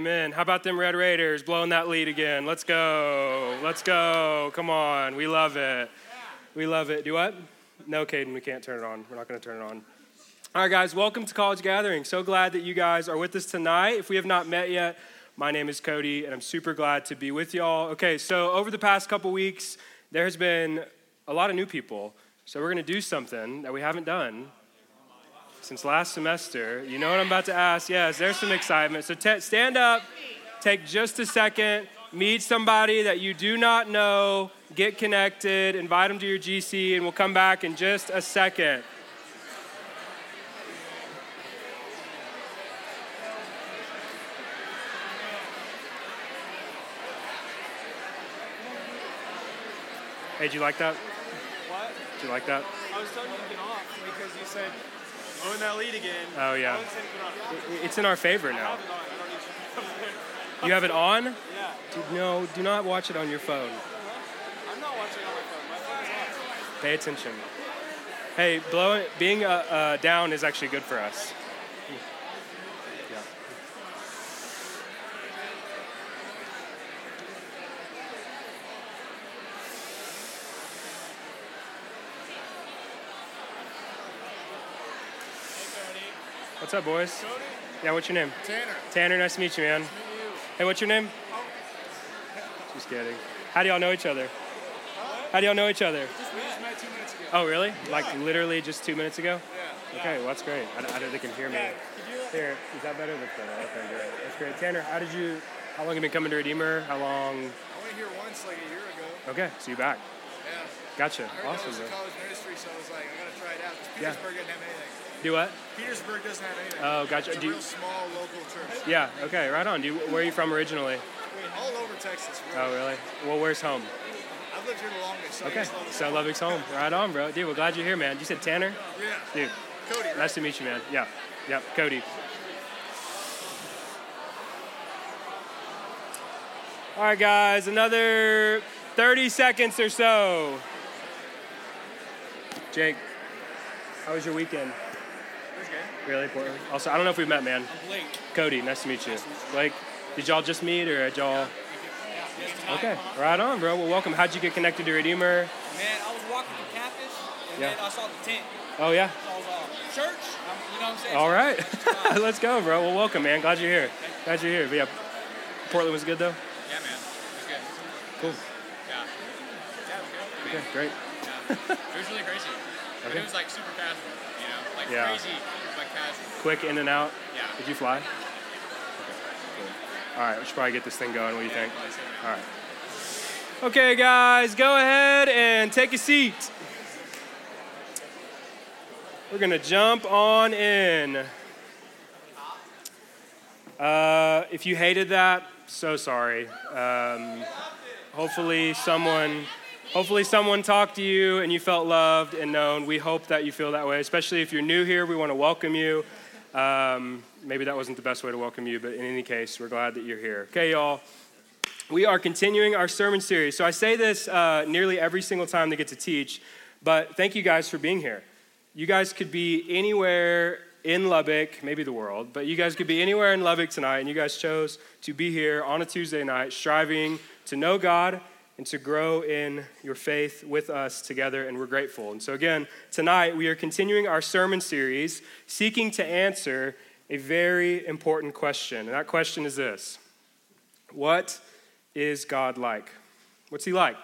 Amen. How about them Red Raiders blowing that lead again? Let's go. Let's go. Come on. We love it. We love it. Do what? No, Caden, we can't turn it on. We're not going to turn it on. All right, guys, welcome to College Gathering. So glad that you guys are with us tonight. If we have not met yet, my name is Cody, and I'm super glad to be with y'all. Okay, so over the past couple weeks, there has been a lot of new people. So we're going to do something that we haven't done since last semester. You know what I'm about to ask? Yes, there's some excitement. So t- stand up, take just a second, meet somebody that you do not know, get connected, invite them to your GC, and we'll come back in just a second. Hey, did you like that? What? Did you like that? I was telling you to get off because you said own that lead again. Oh, yeah. I was saying get off. I- It's in our favor now. have it on. I don't need you up there. You have it on? Yeah. Dude, no, do not watch it on your phone. I'm not watching on my phone. My phone is off. Pay attention. Hey, blowing, being uh, uh, down is actually good for us. What's up, boys? Yeah, what's your name? Tanner. Tanner, nice to meet you, man. Hey, what's your name? Oh. Just kidding. How do y'all know each other? How do y'all know each other? We just met two minutes ago. Oh, really? Like literally just two minutes ago? Yeah. Okay, well, that's great. I, I don't think they can hear me. Yeah. Here, is that better? That's better. Okay, great. That's great. Tanner, how did you, how long have you been coming to Redeemer? How long? I went here once like a year ago. Okay, so you're back. Yeah. Gotcha. I heard Awesome, that was a college ministry, so I was like, I gotta try it out. 'cause Yeah. Petersburg doesn't have anything. Do what? Petersburg doesn't have anything. Oh, gotcha. It's a you- real small local church. Yeah, okay, right on. Do you, where are you from originally? All over Texas. Really. Oh, really? Well, where's home? I've lived here the longest. So Okay, so Lubbock's home. Right on, bro. Dude, we're glad you're here, man. You said Tanner? Yeah. Dude, Cody. Right? nice to meet you, man. Yeah, yeah, Cody. All right, guys, another 30 seconds or so. Jake, how was your weekend? Really important. Also, I don't know if we've met, man. Blake. Cody, nice to meet you. Blake, did y'all just meet or had y'all? Okay, right on, bro. Well, welcome. How'd you get connected to Redeemer? Man, I was walking through campus, and Yeah. then I saw the tent. Oh yeah. So I was like, church? Um, you know what I'm saying? All right, let's go, bro. Well, welcome, man. Glad you're here. Glad you're here. But yeah, Portland was good though. Yeah, man. It was good. Cool. Yeah. Yeah, it was good. Okay, great. Yeah. it was really crazy. But Okay. it was like super casual, you know? Like Yeah. crazy. Quick in and out. Yeah. Did you fly? Okay, cool. All right, we should probably get this thing going. What do you think? All right. Okay, guys, go ahead and take a seat. We're gonna jump on in. Uh, if you hated that, so sorry. Um, hopefully, someone, hopefully, someone talked to you and you felt loved and known. We hope that you feel that way. Especially if you're new here, we want to welcome you. Um, maybe that wasn't the best way to welcome you, but in any case, we're glad that you're here. Okay, y'all. We are continuing our sermon series. So I say this uh, nearly every single time they get to teach, but thank you guys for being here. You guys could be anywhere in Lubbock, maybe the world, but you guys could be anywhere in Lubbock tonight, and you guys chose to be here on a Tuesday night, striving to know God and to grow in your faith with us together, and we're grateful. And so, again, tonight we are continuing our sermon series, seeking to answer a very important question. And that question is this What is God like? What's He like?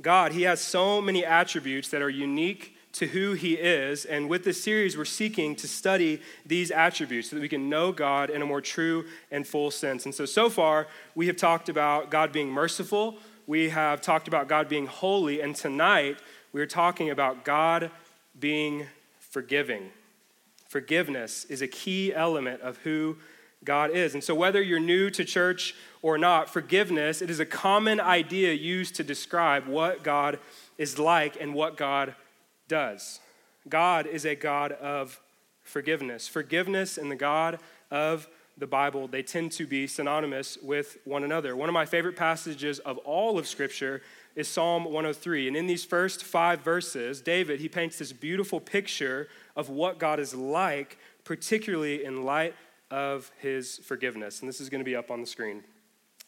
God, He has so many attributes that are unique to who He is. And with this series, we're seeking to study these attributes so that we can know God in a more true and full sense. And so, so far, we have talked about God being merciful, we have talked about God being holy, and tonight, we're talking about God being forgiving. Forgiveness is a key element of who God is. And so, whether you're new to church or not, forgiveness, it is a common idea used to describe what God is like and what God does. God is a God of forgiveness. Forgiveness and the God of the Bible, they tend to be synonymous with one another. One of my favorite passages of all of Scripture is Psalm 103. And in these first five verses, David, he paints this beautiful picture of what God is like, particularly in light of his forgiveness. And this is going to be up on the screen.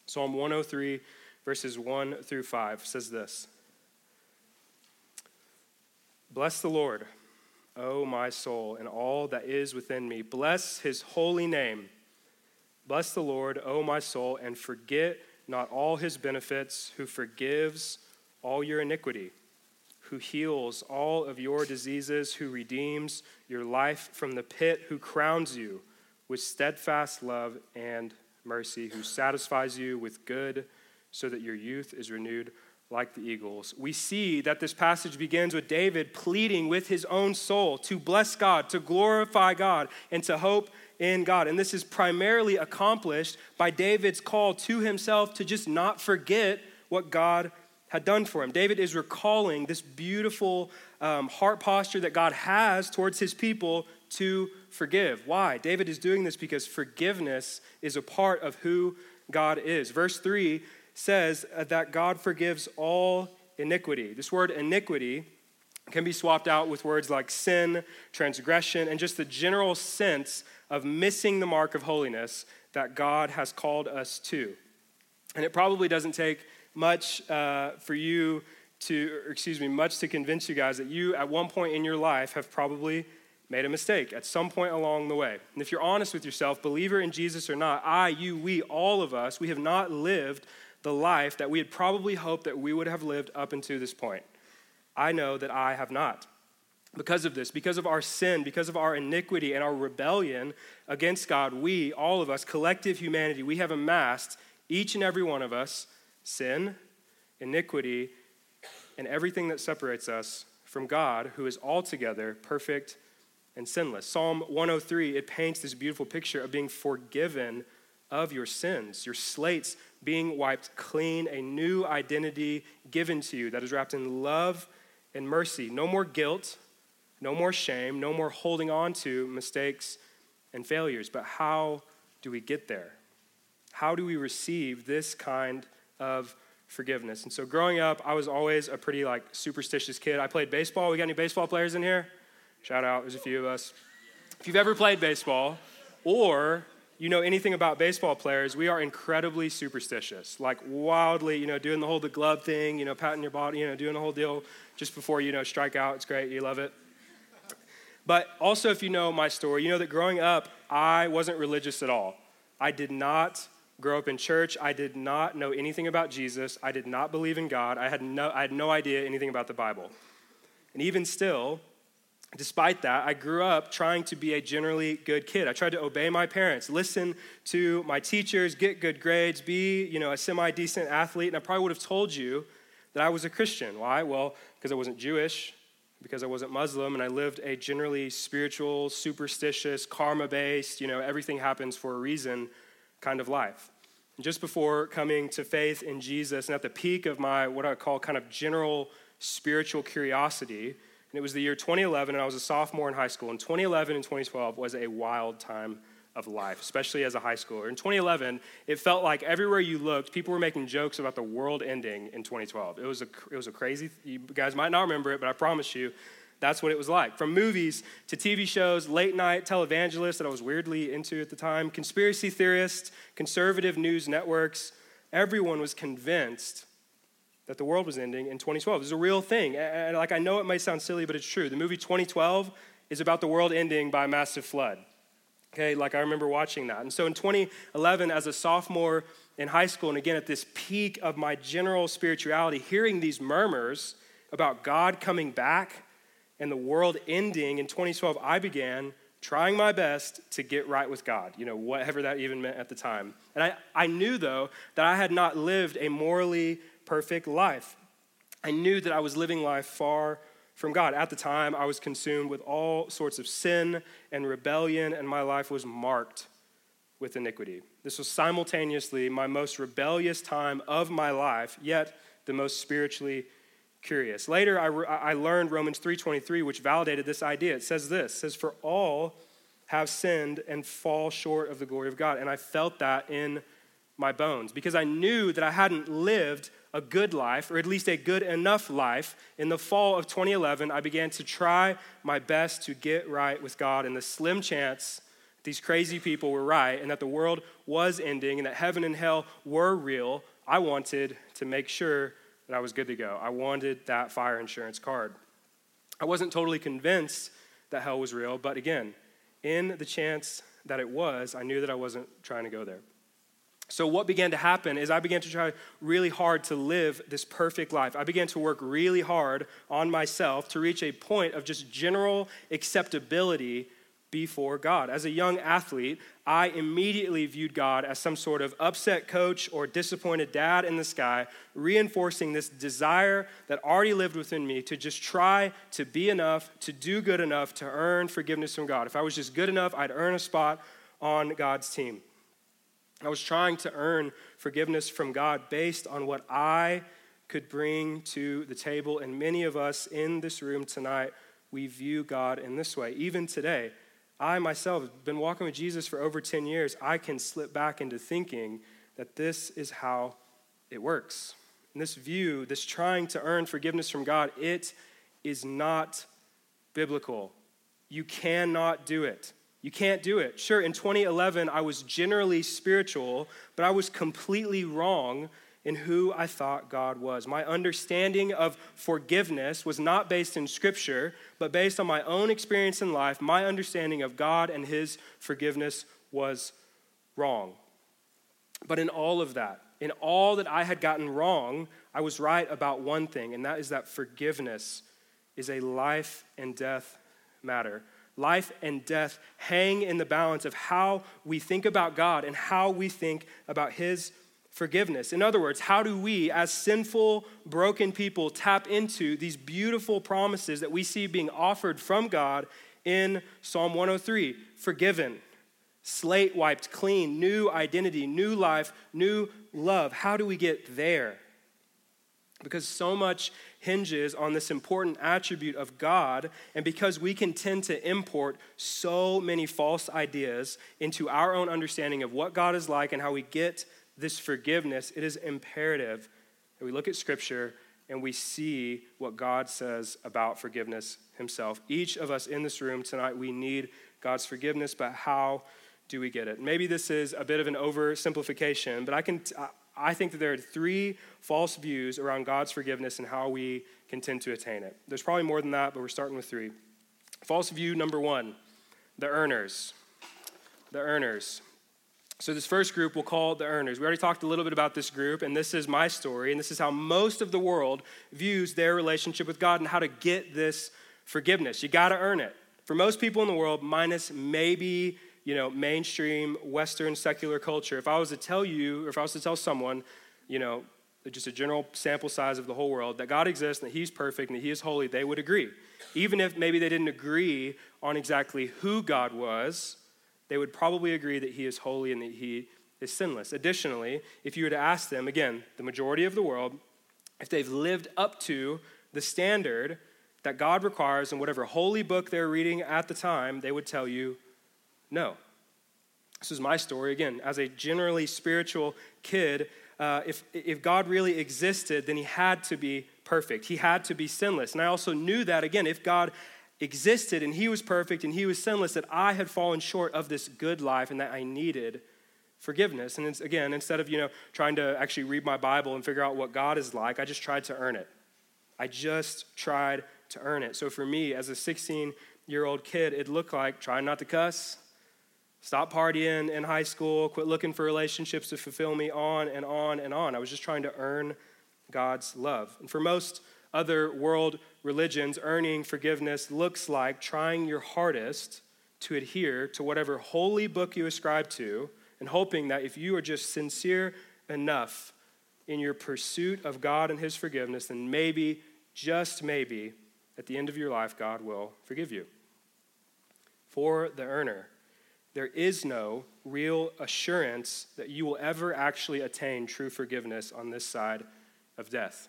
Psalm 103, verses 1 through 5 says this Bless the Lord, O my soul, and all that is within me. Bless his holy name. Bless the Lord, O my soul, and forget not all his benefits, who forgives all your iniquity, who heals all of your diseases, who redeems your life from the pit, who crowns you with steadfast love and mercy, who satisfies you with good so that your youth is renewed like the eagles. We see that this passage begins with David pleading with his own soul to bless God, to glorify God, and to hope in God. And this is primarily accomplished by David's call to himself to just not forget what God had done for him. David is recalling this beautiful um, heart posture that God has towards his people to forgive. Why? David is doing this because forgiveness is a part of who God is. Verse 3 says uh, that God forgives all iniquity. This word iniquity can be swapped out with words like sin, transgression, and just the general sense of missing the mark of holiness that God has called us to. And it probably doesn't take much uh, for you to, excuse me, much to convince you guys that you, at one point in your life, have probably made a mistake at some point along the way. And if you're honest with yourself, believer in Jesus or not, I, you, we, all of us, we have not lived the life that we had probably hoped that we would have lived up until this point. I know that I have not. Because of this, because of our sin, because of our iniquity and our rebellion against God, we, all of us, collective humanity, we have amassed, each and every one of us, sin, iniquity, and everything that separates us from God, who is altogether perfect and sinless. Psalm 103, it paints this beautiful picture of being forgiven of your sins, your slates being wiped clean, a new identity given to you that is wrapped in love and mercy. No more guilt, no more shame, no more holding on to mistakes and failures. But how do we get there? How do we receive this kind of forgiveness? And so growing up, I was always a pretty like superstitious kid. I played baseball. We got any baseball players in here? Shout out, there's a few of us. If you've ever played baseball, or you know anything about baseball players, we are incredibly superstitious, like wildly, you know, doing the whole the glove thing, you know, patting your body, you know, doing the whole deal just before you know strike out. It's great, you love it. But also, if you know my story, you know that growing up, I wasn't religious at all. I did not grow up in church. I did not know anything about Jesus. I did not believe in God. I had no, I had no idea anything about the Bible. And even still, Despite that, I grew up trying to be a generally good kid. I tried to obey my parents, listen to my teachers, get good grades, be, you know, a semi-decent athlete, and I probably would have told you that I was a Christian. Why? Well, because I wasn't Jewish, because I wasn't Muslim, and I lived a generally spiritual, superstitious, karma-based, you know, everything happens for a reason kind of life. And just before coming to faith in Jesus, and at the peak of my what I call kind of general spiritual curiosity, and it was the year 2011, and I was a sophomore in high school. And 2011 and 2012 was a wild time of life, especially as a high schooler. In 2011, it felt like everywhere you looked, people were making jokes about the world ending in 2012. It was a, it was a crazy, you guys might not remember it, but I promise you, that's what it was like. From movies to TV shows, late night televangelists that I was weirdly into at the time, conspiracy theorists, conservative news networks, everyone was convinced that the world was ending in 2012. It's a real thing. And like I know it might sound silly, but it's true. The movie 2012 is about the world ending by a massive flood. Okay, like I remember watching that. And so in 2011, as a sophomore in high school, and again at this peak of my general spirituality, hearing these murmurs about God coming back and the world ending in 2012, I began trying my best to get right with God, you know, whatever that even meant at the time. And I, I knew, though, that I had not lived a morally perfect life. I knew that I was living life far from God. At the time, I was consumed with all sorts of sin and rebellion, and my life was marked with iniquity. This was simultaneously my most rebellious time of my life, yet the most spiritually curious. Later, I, re- I learned Romans 3.23, which validated this idea. It says this, it says, for all have sinned and fall short of the glory of God. And I felt that in my bones because I knew that I hadn't lived a good life, or at least a good enough life, in the fall of 2011, I began to try my best to get right with God. And the slim chance these crazy people were right and that the world was ending and that heaven and hell were real, I wanted to make sure that I was good to go. I wanted that fire insurance card. I wasn't totally convinced that hell was real, but again, in the chance that it was, I knew that I wasn't trying to go there. So, what began to happen is I began to try really hard to live this perfect life. I began to work really hard on myself to reach a point of just general acceptability before God. As a young athlete, I immediately viewed God as some sort of upset coach or disappointed dad in the sky, reinforcing this desire that already lived within me to just try to be enough, to do good enough to earn forgiveness from God. If I was just good enough, I'd earn a spot on God's team. I was trying to earn forgiveness from God based on what I could bring to the table. And many of us in this room tonight, we view God in this way. Even today, I myself have been walking with Jesus for over 10 years. I can slip back into thinking that this is how it works. And this view, this trying to earn forgiveness from God, it is not biblical. You cannot do it. You can't do it. Sure, in 2011, I was generally spiritual, but I was completely wrong in who I thought God was. My understanding of forgiveness was not based in Scripture, but based on my own experience in life. My understanding of God and His forgiveness was wrong. But in all of that, in all that I had gotten wrong, I was right about one thing, and that is that forgiveness is a life and death matter life and death hang in the balance of how we think about God and how we think about His forgiveness. In other words, how do we, as sinful, broken people, tap into these beautiful promises that we see being offered from God in Psalm 103? Forgiven, slate wiped clean, new identity, new life, new love. How do we get there? Because so much hinges on this important attribute of God, and because we can tend to import so many false ideas into our own understanding of what God is like and how we get this forgiveness, it is imperative that we look at Scripture and we see what God says about forgiveness Himself. Each of us in this room tonight, we need God's forgiveness, but how do we get it? Maybe this is a bit of an oversimplification, but I can. I think that there are three false views around God's forgiveness and how we can tend to attain it. There's probably more than that, but we're starting with three. False view number one the earners. The earners. So, this first group we'll call the earners. We already talked a little bit about this group, and this is my story, and this is how most of the world views their relationship with God and how to get this forgiveness. You got to earn it. For most people in the world, minus maybe you know, mainstream Western secular culture, if I was to tell you, or if I was to tell someone, you know, just a general sample size of the whole world, that God exists and that He's perfect and that He is holy, they would agree. Even if maybe they didn't agree on exactly who God was, they would probably agree that He is holy and that He is sinless. Additionally, if you were to ask them, again, the majority of the world, if they've lived up to the standard that God requires in whatever holy book they're reading at the time, they would tell you no. This is my story. Again, as a generally spiritual kid, uh, if, if God really existed, then he had to be perfect. He had to be sinless. And I also knew that, again, if God existed and he was perfect and he was sinless, that I had fallen short of this good life and that I needed forgiveness. And again, instead of, you know, trying to actually read my Bible and figure out what God is like, I just tried to earn it. I just tried to earn it. So for me, as a 16 year old kid, it looked like trying not to cuss, Stop partying in high school, quit looking for relationships to fulfill me, on and on and on. I was just trying to earn God's love. And for most other world religions, earning forgiveness looks like trying your hardest to adhere to whatever holy book you ascribe to, and hoping that if you are just sincere enough in your pursuit of God and His forgiveness, then maybe, just maybe, at the end of your life, God will forgive you. For the earner, there is no real assurance that you will ever actually attain true forgiveness on this side of death.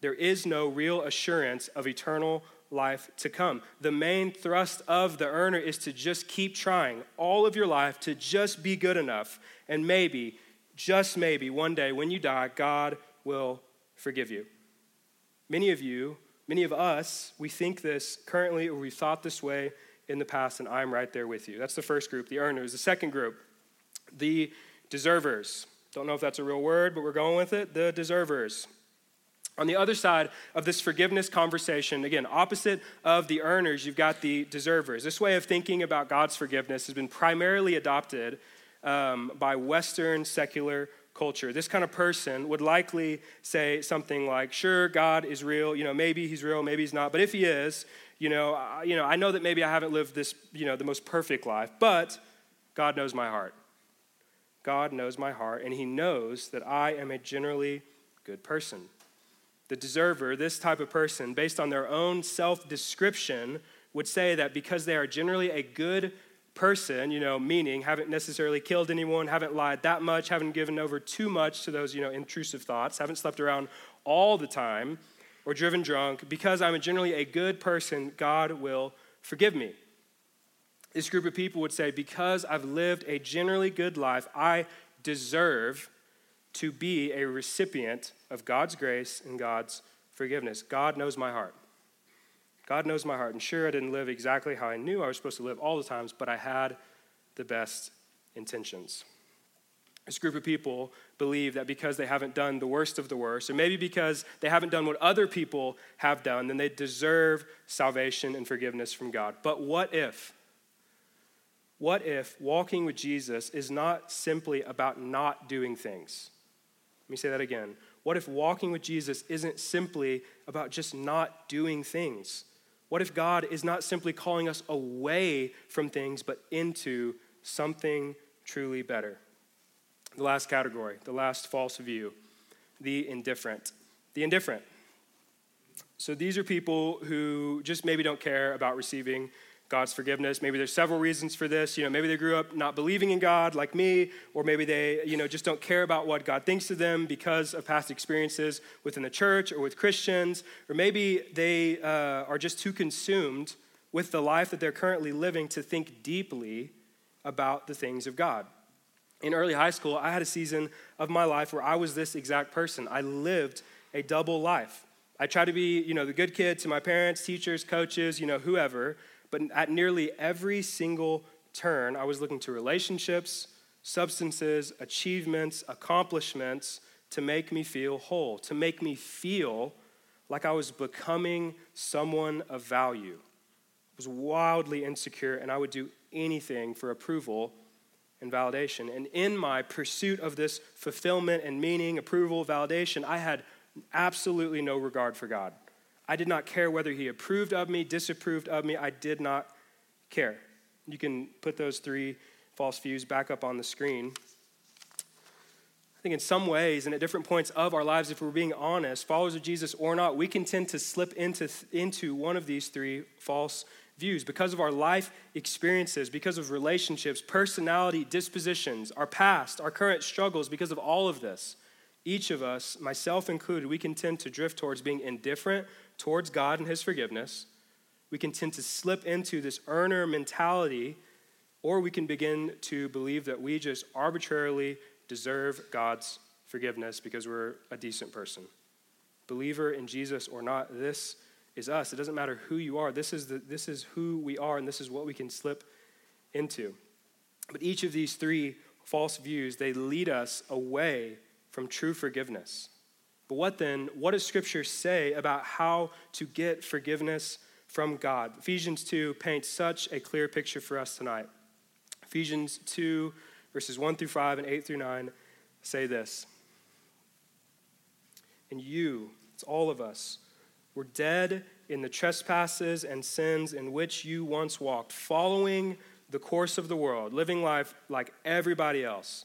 There is no real assurance of eternal life to come. The main thrust of the earner is to just keep trying all of your life to just be good enough. And maybe, just maybe, one day when you die, God will forgive you. Many of you, many of us, we think this currently, or we thought this way in the past, and I'm right there with you. That's the first group, the earners. The second group, the deservers. Don't know if that's a real word, but we're going with it. The deservers. On the other side of this forgiveness conversation, again, opposite of the earners, you've got the deservers. This way of thinking about God's forgiveness has been primarily adopted um, by Western secular culture. This kind of person would likely say something like, "Sure, God is real. You know, maybe He's real, maybe He's not. But if He is, you know, I, you know, I know that maybe I haven't lived this, you know, the most perfect life, but God knows my heart. God knows my heart, and He knows that I am a generally good person." the deserver, this type of person, based on their own self description, would say that because they are generally a good person, you know, meaning haven't necessarily killed anyone, haven't lied that much, haven't given over too much to those, you know, intrusive thoughts, haven't slept around all the time or driven drunk, because I'm generally a good person, God will forgive me. This group of people would say, because I've lived a generally good life, I deserve to be a recipient of God's grace and God's forgiveness. God knows my heart. God knows my heart. And sure, I didn't live exactly how I knew I was supposed to live all the times, but I had the best intentions. This group of people believe that because they haven't done the worst of the worst, or maybe because they haven't done what other people have done, then they deserve salvation and forgiveness from God. But what if? What if walking with Jesus is not simply about not doing things? Let me say that again. What if walking with Jesus isn't simply about just not doing things? What if God is not simply calling us away from things, but into something truly better? The last category, the last false view, the indifferent. The indifferent. So these are people who just maybe don't care about receiving God's forgiveness. Maybe there's several reasons for this. You know, maybe they grew up not believing in God like me, or maybe they, you know, just don't care about what God thinks of them because of past experiences within the church or with Christians, or maybe they uh, are just too consumed with the life that they're currently living to think deeply about the things of God. In early high school, I had a season of my life where I was this exact person. I lived a double life. I tried to be, you know, the good kid to my parents, teachers, coaches, you know, whoever, but at nearly every single turn, I was looking to relationships, substances, achievements, accomplishments to make me feel whole, to make me feel like I was becoming someone of value. I was wildly insecure, and I would do anything for approval and validation. And in my pursuit of this fulfillment and meaning, approval, validation, I had absolutely no regard for God. I did not care whether he approved of me, disapproved of me. I did not care. You can put those three false views back up on the screen. I think in some ways and at different points of our lives, if we're being honest, followers of Jesus or not, we can tend to slip into, into one of these three false views because of our life experiences, because of relationships, personality, dispositions, our past, our current struggles, because of all of this. Each of us, myself included, we can tend to drift towards being indifferent towards God and His forgiveness. We can tend to slip into this earner mentality, or we can begin to believe that we just arbitrarily deserve God's forgiveness because we're a decent person. Believer in Jesus or not, this is us. It doesn't matter who you are. This is, the, this is who we are, and this is what we can slip into. But each of these three false views, they lead us away from true forgiveness. But what then, what does Scripture say about how to get forgiveness from God? Ephesians 2 paints such a clear picture for us tonight. Ephesians 2, verses 1 through 5 and 8 through 9 say this. And you, it's all of us, were dead in the trespasses and sins in which you once walked, following the course of the world, living life like everybody else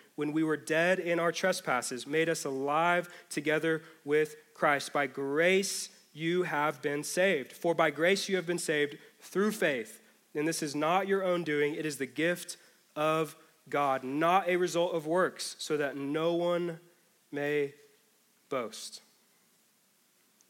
when we were dead in our trespasses, made us alive together with Christ. By grace you have been saved. For by grace you have been saved through faith. And this is not your own doing, it is the gift of God, not a result of works, so that no one may boast.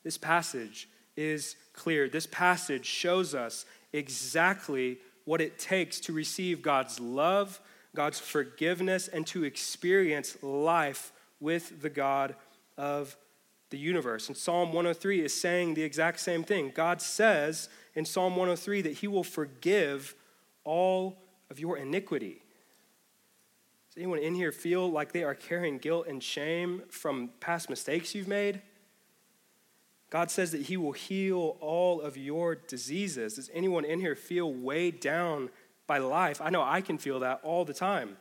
This passage is clear. This passage shows us exactly what it takes to receive God's love, God's forgiveness, and to experience life with the God of the universe. And Psalm 103 is saying the exact same thing. God says in Psalm 103 that He will forgive all of your iniquity. Does anyone in here feel like they are carrying guilt and shame from past mistakes you've made? God says that He will heal all of your diseases. Does anyone in here feel weighed down by life? I know I can feel that all the time.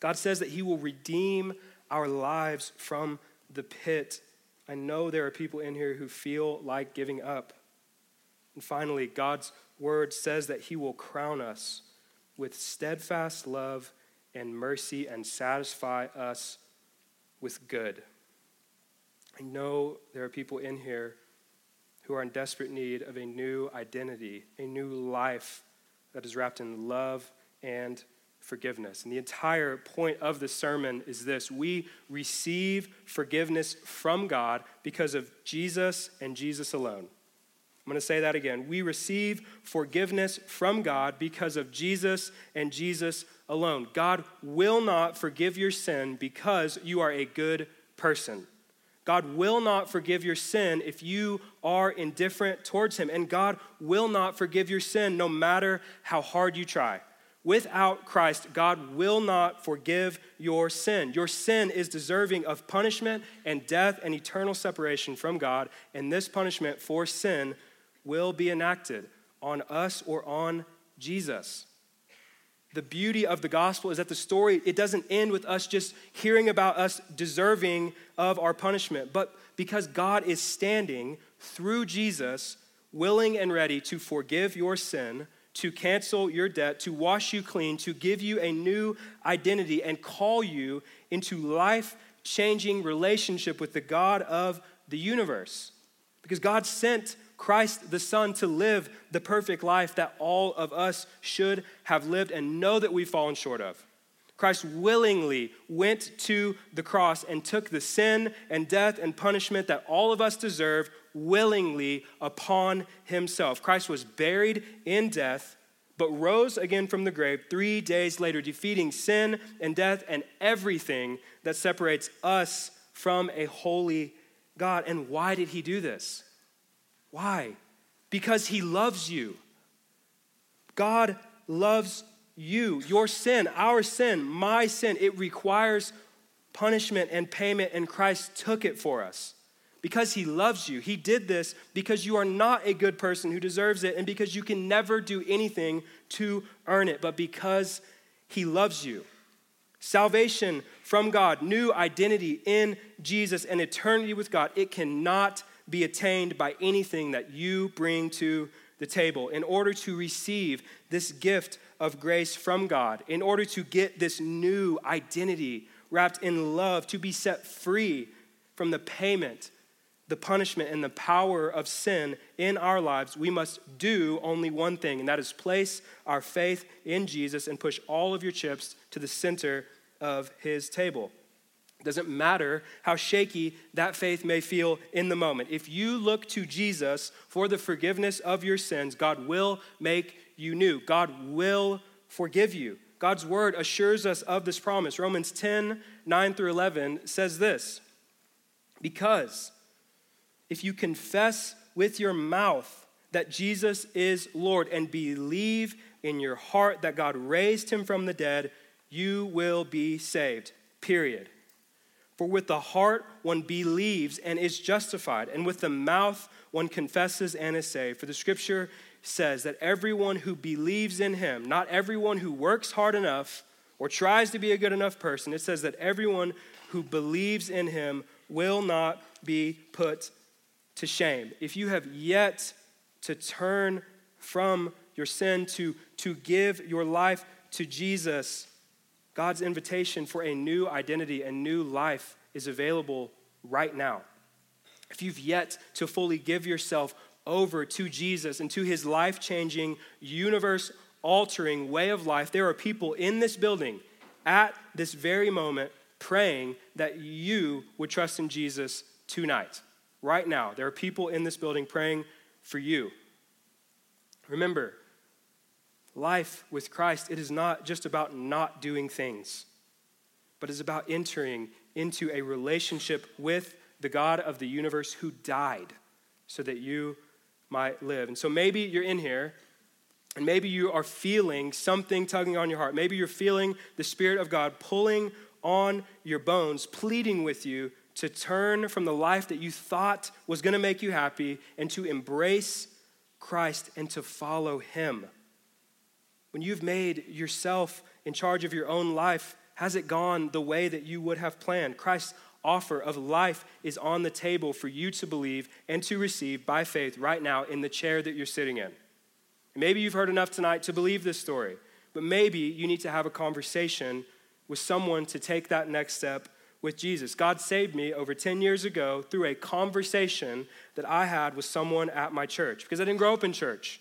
God says that He will redeem our lives from the pit. I know there are people in here who feel like giving up. And finally, God's word says that He will crown us with steadfast love and mercy and satisfy us with good. I know there are people in here who are in desperate need of a new identity, a new life that is wrapped in love and forgiveness. And the entire point of the sermon is this we receive forgiveness from God because of Jesus and Jesus alone. I'm going to say that again. We receive forgiveness from God because of Jesus and Jesus alone. God will not forgive your sin because you are a good person. God will not forgive your sin if you are indifferent towards Him. And God will not forgive your sin no matter how hard you try. Without Christ, God will not forgive your sin. Your sin is deserving of punishment and death and eternal separation from God. And this punishment for sin will be enacted on us or on Jesus. The beauty of the gospel is that the story it doesn't end with us just hearing about us deserving of our punishment, but because God is standing through Jesus willing and ready to forgive your sin, to cancel your debt, to wash you clean, to give you a new identity and call you into life-changing relationship with the God of the universe. Because God sent Christ the Son to live the perfect life that all of us should have lived and know that we've fallen short of. Christ willingly went to the cross and took the sin and death and punishment that all of us deserve willingly upon himself. Christ was buried in death, but rose again from the grave three days later, defeating sin and death and everything that separates us from a holy God. And why did he do this? Why? Because he loves you. God loves you. Your sin, our sin, my sin, it requires punishment and payment, and Christ took it for us. Because he loves you. He did this because you are not a good person who deserves it, and because you can never do anything to earn it, but because he loves you. Salvation from God, new identity in Jesus, and eternity with God, it cannot be attained by anything that you bring to the table. In order to receive this gift of grace from God, in order to get this new identity wrapped in love, to be set free from the payment, the punishment, and the power of sin in our lives, we must do only one thing, and that is place our faith in Jesus and push all of your chips to the center of his table. Doesn't matter how shaky that faith may feel in the moment. If you look to Jesus for the forgiveness of your sins, God will make you new. God will forgive you. God's word assures us of this promise. Romans 10 9 through 11 says this Because if you confess with your mouth that Jesus is Lord and believe in your heart that God raised him from the dead, you will be saved. Period. For with the heart one believes and is justified, and with the mouth one confesses and is saved. For the scripture says that everyone who believes in him, not everyone who works hard enough or tries to be a good enough person, it says that everyone who believes in him will not be put to shame. If you have yet to turn from your sin, to, to give your life to Jesus, God's invitation for a new identity and new life is available right now. If you've yet to fully give yourself over to Jesus and to his life changing, universe altering way of life, there are people in this building at this very moment praying that you would trust in Jesus tonight. Right now, there are people in this building praying for you. Remember, life with Christ, it is not just about not doing things, but it's about entering into a relationship with the God of the universe who died so that you might live. And so maybe you're in here and maybe you are feeling something tugging on your heart. Maybe you're feeling the Spirit of God pulling on your bones, pleading with you to turn from the life that you thought was going to make you happy and to embrace Christ and to follow Him. When you've made yourself in charge of your own life, has it gone the way that you would have planned? Christ's offer of life is on the table for you to believe and to receive by faith right now in the chair that you're sitting in. Maybe you've heard enough tonight to believe this story, but maybe you need to have a conversation with someone to take that next step with Jesus. God saved me over 10 years ago through a conversation that I had with someone at my church because I didn't grow up in church.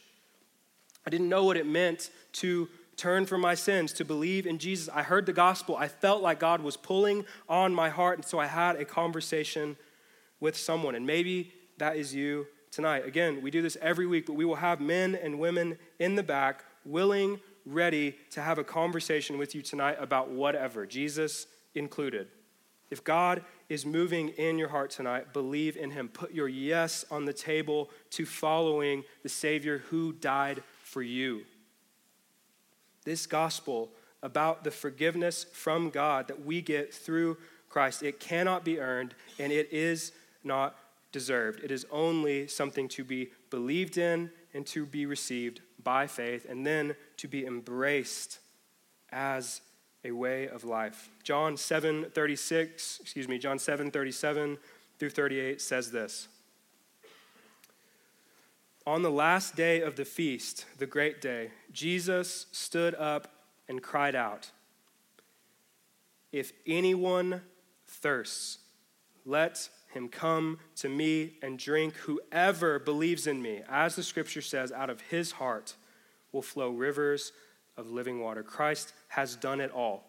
I didn't know what it meant to turn from my sins, to believe in Jesus. I heard the gospel. I felt like God was pulling on my heart, and so I had a conversation with someone. And maybe that is you tonight. Again, we do this every week, but we will have men and women in the back willing, ready to have a conversation with you tonight about whatever, Jesus included. If God is moving in your heart tonight, believe in Him. Put your yes on the table to following the Savior who died for you. This gospel about the forgiveness from God that we get through Christ, it cannot be earned and it is not deserved. It is only something to be believed in and to be received by faith and then to be embraced as a way of life. John 7:36, excuse me, John 7:37 through 38 says this. On the last day of the feast, the great day, Jesus stood up and cried out, "If anyone thirsts, let him come to me and drink. Whoever believes in me, as the scripture says, out of his heart will flow rivers of living water. Christ has done it all.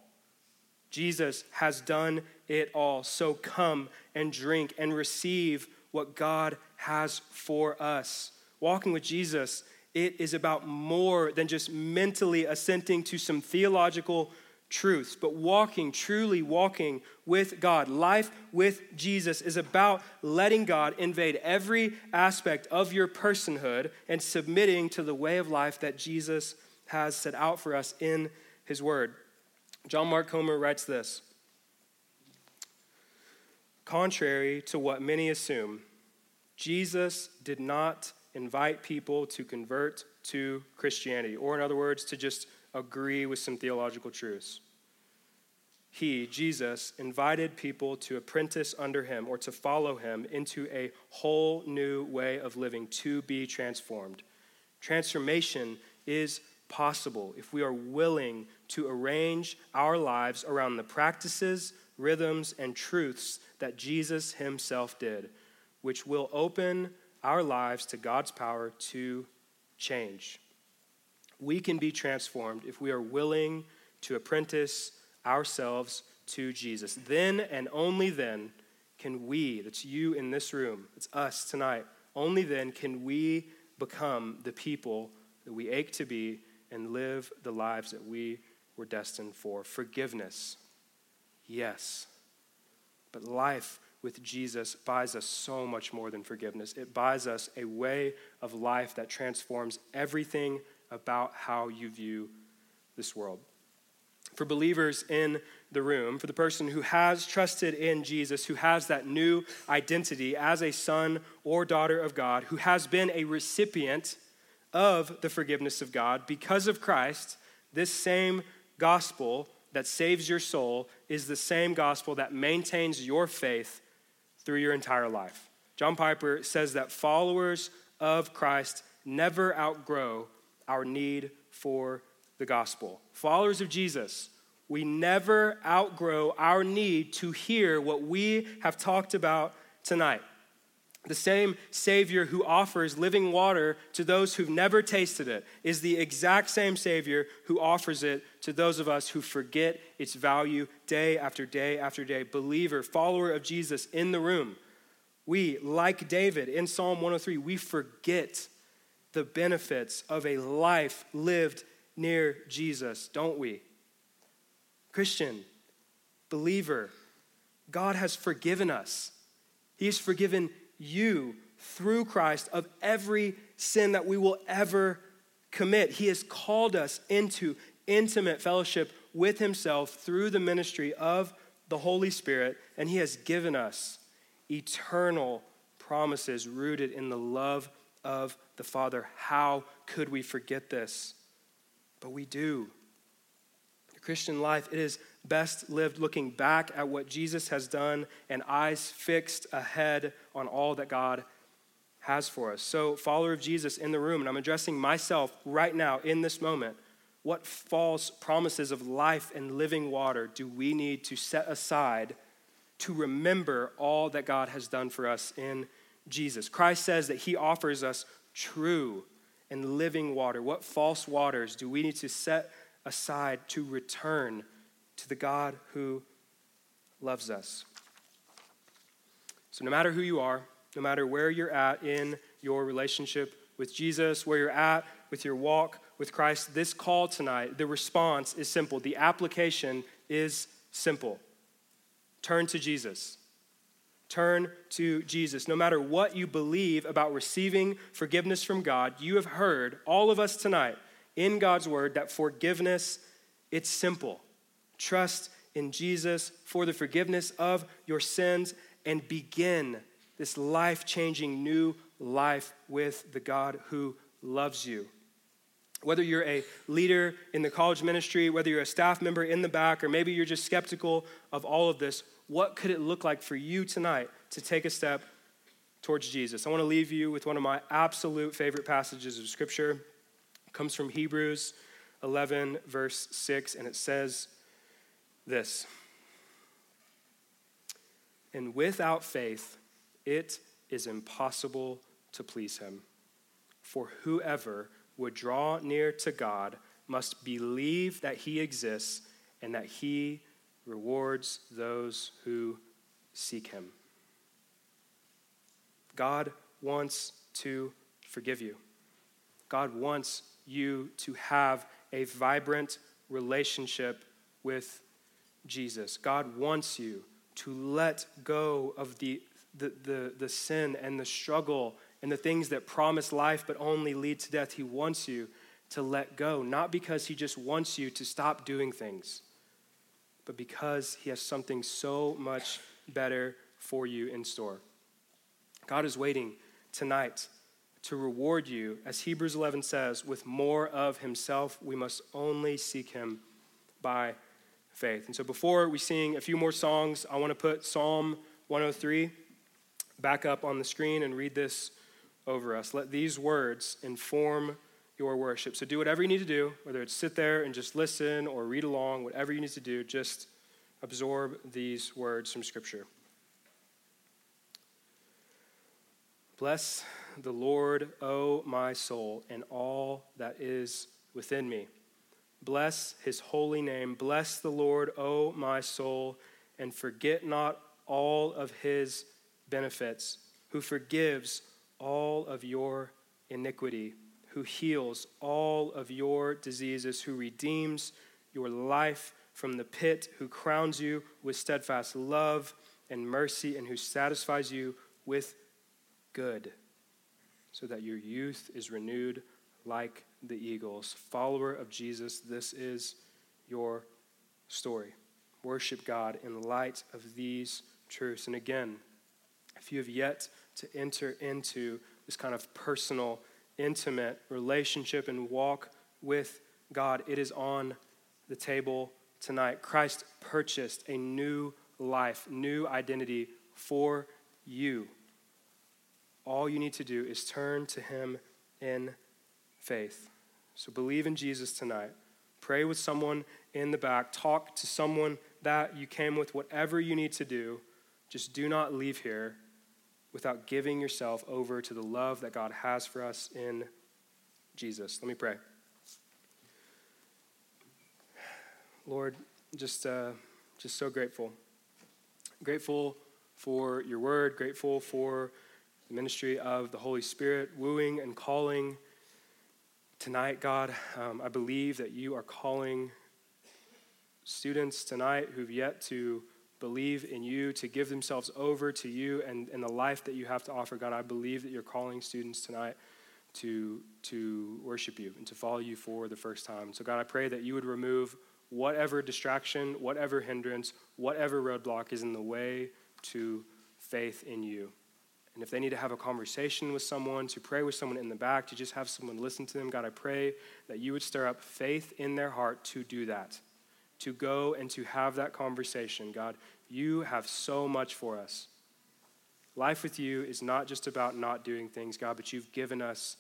Jesus has done it all. So come and drink and receive what God has for us. Walking with Jesus, it is about more than just mentally assenting to some theological truths, but walking, truly walking with God. Life with Jesus is about letting God invade every aspect of your personhood and submitting to the way of life that Jesus has set out for us in his word. John Mark Comer writes this Contrary to what many assume, Jesus did not invite people to convert to Christianity, or in other words, to just agree with some theological truths. He, Jesus, invited people to apprentice under him or to follow him into a whole new way of living to be transformed. Transformation is possible if we are willing to arrange our lives around the practices, rhythms, and truths that Jesus himself did, which will open our lives to God's power to change. We can be transformed if we are willing to apprentice ourselves to Jesus. Then and only then can we, that's you in this room, it's us tonight, only then can we become the people that we ache to be and live the lives that we were destined for. Forgiveness, yes. But life with Jesus buys us so much more than forgiveness. It buys us a way of life that transforms everything about how you view this world. For believers in the room, for the person who has trusted in Jesus, who has that new identity as a son or daughter of God, who has been a recipient of the forgiveness of God because of Christ, this same gospel that saves your soul is the same gospel that maintains your faith through your entire life. John Piper says that followers of Christ never outgrow our need for the gospel. Followers of Jesus, we never outgrow our need to hear what we have talked about tonight. The same Savior who offers living water to those who've never tasted it is the exact same Savior who offers it to those of us who forget its value day after day after day. Believer, follower of Jesus in the room, we, like David in Psalm 103, we forget the benefits of a life lived near Jesus, don't we? Christian, believer, God has forgiven us. He's forgiven you through Christ of every sin that we will ever commit. He has called us into intimate fellowship with Himself through the ministry of the Holy Spirit, and He has given us eternal promises rooted in the love of the Father. How could we forget this? But we do. The Christian life, it is best lived looking back at what Jesus has done and eyes fixed ahead on all that God has for us. So, follower of Jesus in the room, and I'm addressing myself right now in this moment. What false promises of life and living water do we need to set aside to remember all that God has done for us in Jesus? Christ says that he offers us true and living water. What false waters do we need to set aside to return to the God who loves us. So, no matter who you are, no matter where you're at in your relationship with Jesus, where you're at with your walk with Christ, this call tonight, the response is simple. The application is simple. Turn to Jesus. Turn to Jesus. No matter what you believe about receiving forgiveness from God, you have heard, all of us tonight, in God's word, that forgiveness, it's simple. Trust in Jesus for the forgiveness of your sins and begin this life changing new life with the God who loves you. Whether you're a leader in the college ministry, whether you're a staff member in the back, or maybe you're just skeptical of all of this, what could it look like for you tonight to take a step towards Jesus? I want to leave you with one of my absolute favorite passages of Scripture. It comes from Hebrews 11, verse 6, and it says, this. And without faith, it is impossible to please him. For whoever would draw near to God must believe that he exists and that he rewards those who seek him. God wants to forgive you. God wants you to have a vibrant relationship with Jesus. God wants you to let go of the, the, the, the, sin and the struggle and the things that promise life but only lead to death. He wants you to let go, not because He just wants you to stop doing things, but because He has something so much better for you in store. God is waiting tonight to reward you, as Hebrews 11 says, with more of Himself. We must only seek Him by faith. And so before we sing a few more songs, I want to put Psalm 103 back up on the screen and read this over us. Let these words inform your worship. So do whatever you need to do, whether it's sit there and just listen or read along, whatever you need to do, just absorb these words from Scripture. Bless the Lord, O my soul, and all that is within me. Bless his holy name. Bless the Lord, O my soul, and forget not all of his benefits, who forgives all of your iniquity, who heals all of your diseases, who redeems your life from the pit, who crowns you with steadfast love and mercy, and who satisfies you with good, so that your youth is renewed like the eagles. Follower of Jesus, this is your story. Worship God in light of these truths. And again, if you have yet to enter into this kind of personal, intimate relationship and walk with God, it is on the table tonight. Christ purchased a new life, new identity for you. All you need to do is turn to Him in faith. So believe in Jesus tonight. Pray with someone in the back. Talk to someone that you came with, whatever you need to do. Just do not leave here without giving yourself over to the love that God has for us in Jesus. Let me pray. Lord, just, uh, just so grateful. Grateful for your word, grateful for the ministry of the Holy Spirit, wooing and calling. Tonight, God, um, I believe that you are calling students tonight who've yet to believe in you, to give themselves over to you and, and the life that you have to offer. God, I believe that you're calling students tonight to, to worship you and to follow you for the first time. So, God, I pray that you would remove whatever distraction, whatever hindrance, whatever roadblock is in the way to faith in you. And if they need to have a conversation with someone, to pray with someone in the back, to just have someone listen to them, God, I pray that you would stir up faith in their heart to do that, to go and to have that conversation. God, you have so much for us. Life with you is not just about not doing things, God, but you've given us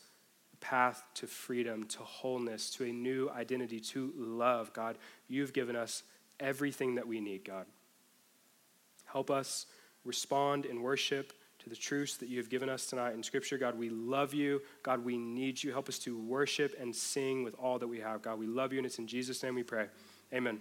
a path to freedom, to wholeness, to a new identity, to love, God. You've given us everything that we need, God. Help us respond in worship to the truths that you have given us tonight in Scripture. God, we love you. God, we need you. Help us to worship and sing with all that we have. God, we love you, and it's in Jesus' name we pray. Amen.